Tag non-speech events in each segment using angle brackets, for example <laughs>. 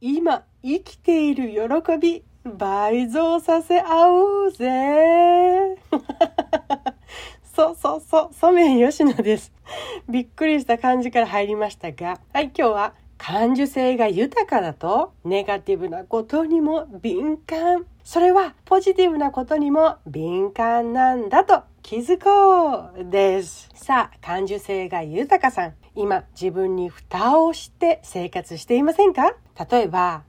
今生きている喜び倍増させ合おうぜ <laughs> そうそうそう、ソメイヨシノです。びっくりした感じから入りましたが、はい、今日は感受性が豊かだとネガティブなことにも敏感。それはポジティブなことにも敏感なんだと気づこうです。さあ、感受性が豊かさん。今自分に蓋をして生活していませんか？例えば、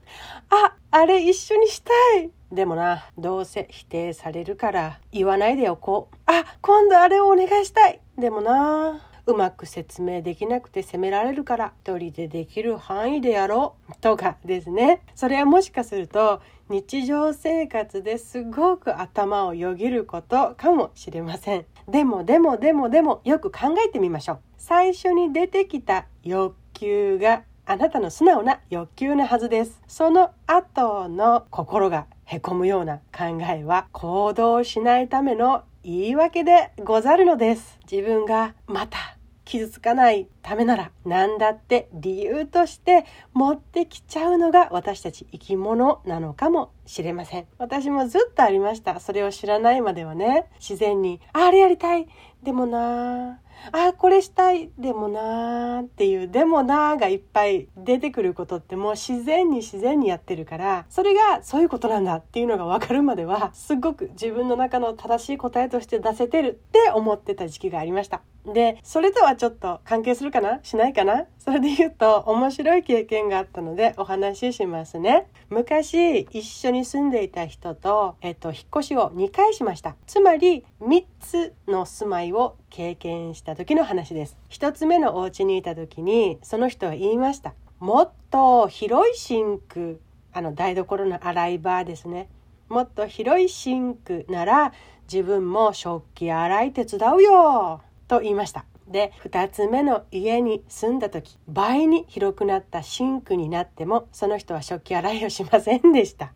あ、あれ一緒にしたい。でもな、どうせ否定されるから言わないでおこう。あ、今度あれをお願いしたい。でもな、うまく説明できなくて責められるから一人でできる範囲でやろうとかですね。それはもしかすると日常生活ですごく頭をよぎることかもしれません。でもでもでもでもよく考えてみましょう。最初に出てきた欲求があなたの素直な欲求なはずです。その後の心がへこむような考えは行動しないための言い訳でござるのです。自分がまた傷つかないためなら何だって理由として持ってきちゃうのが私たち生き物なのかもしれません。私もずっとありました。それを知らないまではね。自然にあれやりたい。でもなあこれしたい。でもなー。っていうでもなーがいっぱい出てくることってもう自然に自然にやってるからそれがそういうことなんだ。っていうのが分かるまではすごく自分の中の正しい答えとして出せてる。って思ってた時期がありました。でそれとはちょっと関係するかな？しないかな？それで言うと面白い経験があったのでお話ししますね。昔一緒にに住んでいた人と、えっと、引っ越しを2回しました。つまり3つの住まいを経験した時の話です。1つ目のお家にいた時にその人は言いました。もっと広いシンクあの台所の洗い場ですね。もっと広いシンクなら自分も食器洗い手伝うよと言いました。で2つ目の家に住んだ時倍に広くなったシンクになってもその人は食器洗いをしませんでした。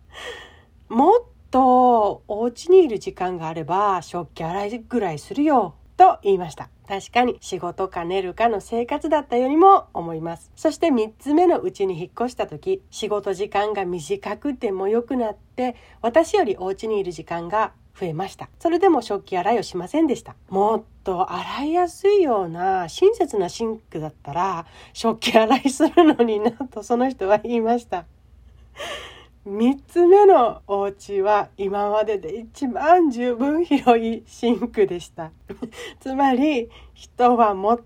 もっとお家にいる時間があれば食器洗いぐらいするよと言いました。確かに仕事か寝るかの生活だったようにも思います。そして3つ目のうちに引っ越した時仕事時間が短くても良くなって私よりお家にいる時間が増えました。それでも食器洗いをしませんでした。もっと洗いやすいような親切なシンクだったら食器洗いするのになとその人は言いました。3つ目のお家は今までで一番十分広いシンクでした。つまり人は最も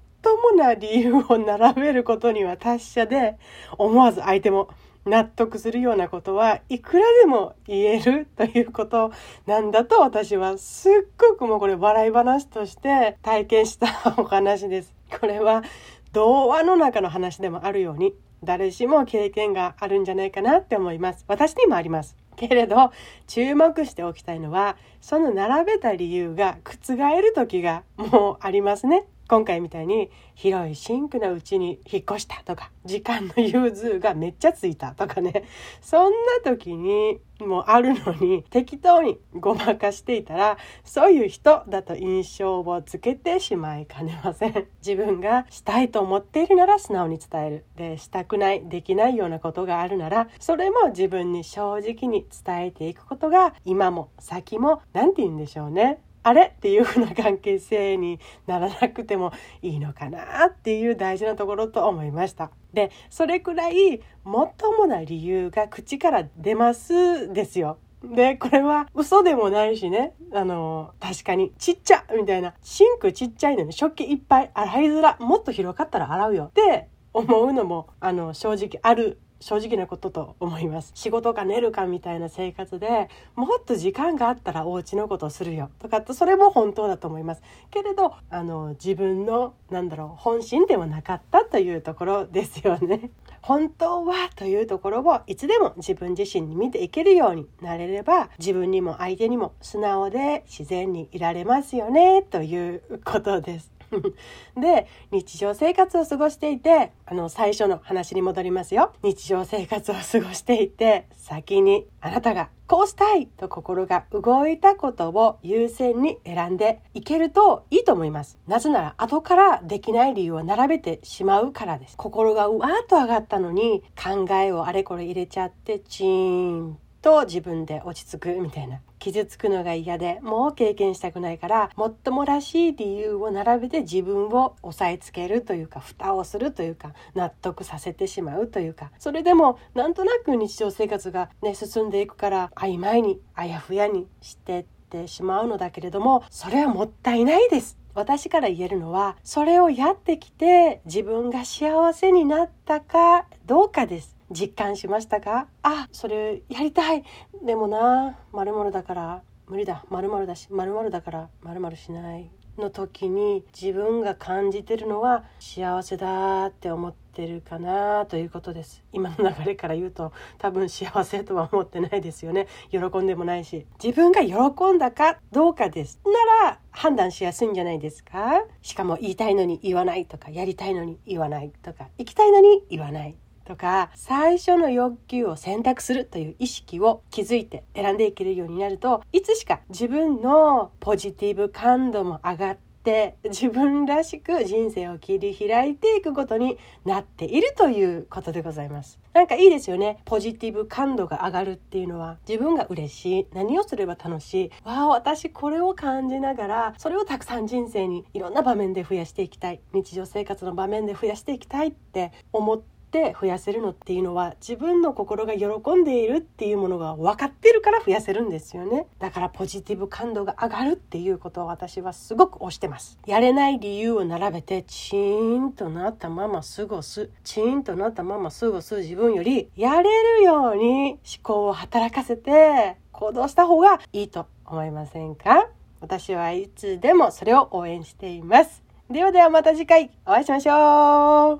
な理由を並べることには達者で思わず相手も納得するようなことはいくらでも言えるということなんだと私はすっごくもうこれ笑い話として体験したお話です。<laughs> これは童話の中の話でもあるように誰しも経験があるんじゃないかなって思います。私にもあります。けれど注目しておきたいのはその並べた理由が覆る時がもうありますね。今回みたいに広いシンクのうちに引っ越したとか時間の融通がめっちゃついたとかね。そんな時にもうあるのに適当にごまかしていたらそういう人だと印象をつけてしまいかねません。自分がしたいと思っているなら素直に伝える。でしたくないできないようなことがあるならそれも自分に正直に伝えていくことが今も先も何て言うんでしょうね。あれ？っていう風な関係性にならなくてもいいのかなっていう大事なところと思いました。で、それくらいもっともな理由が口から出ますですよ。で、これは嘘でもないしね、あの、確かにちっちゃみたいな、シンクちっちゃいのに食器いっぱい。洗いづら、もっと広かったら洗うよ。って思うのも、あの、正直ある正直なことと思います。仕事か寝るかみたいな生活でもっと時間があったらお家のことをするよ。とかってそれも本当だと思います。けれどあの自分のなんだろう本心ではなかったというところですよね。本当はというところをいつでも自分自身に見ていけるようになれれば自分にも相手にも素直で自然にいられますよねということです。<laughs> で、日常生活を過ごしていて、あの、最初の話に戻りますよ。日常生活を過ごしていて、先にあなたがこうしたいと心が動いたことを優先に選んでいけるといいと思います。なぜなら後からできない理由を並べてしまうからです。心がうわーっと上がったのに考えをあれこれ入れちゃってチーンと自分で落ち着くみたいな。傷つくのが嫌でもう経験したくないからもっともらしい理由を並べて自分を押さえつけるというか蓋をするというか納得させてしまうというかそれでもなんとなく日常生活がね進んでいくから曖昧にあやふやにしてってしまうのだけれどもそれはもったいないです。私から言えるのはそれをやってきて自分が幸せになったかどうかです実感しましたか？あそれやりたい。でもな〇〇だから無理だ。〇〇だし〇〇だから〇〇しないの時に自分が感じてるのは幸せだって思ってるかなということです。今の流れから言うと多分幸せとは思ってないですよね。喜んでもないし。自分が喜んだかどうかです。なら判断しやすいんじゃないですか？しかも言いたいのに言わないとかやりたいのに言わないとか行きたいのに言わない。とか最初の欲求を選択するという意識を築いて選んでいけるようになるといつしか自分のポジティブ感度も上がって自分らしく人生を切り開いていくことになっているということでございます。なんかいいですよね。ポジティブ感度が上がるっていうのは自分が嬉しい。何をすれば楽しい。わあ、私これを感じながらそれをたくさん人生にいろんな場面で増やしていきたい。日常生活の場面で増やしていきたいって思ってって増やせるのっていうのは自分の心が喜んでいるっていうものが分かってるから増やせるんですよね。だからポジティブ感度が上がるっていうことを私はすごく推してます。やれない理由を並べてチーンとなったまま過ごす。チーンとなったまま過ごす自分よりやれるように思考を働かせて行動した方がいいと思いませんか？私はいつでもそれを応援しています。ではではまた次回お会いしましょう。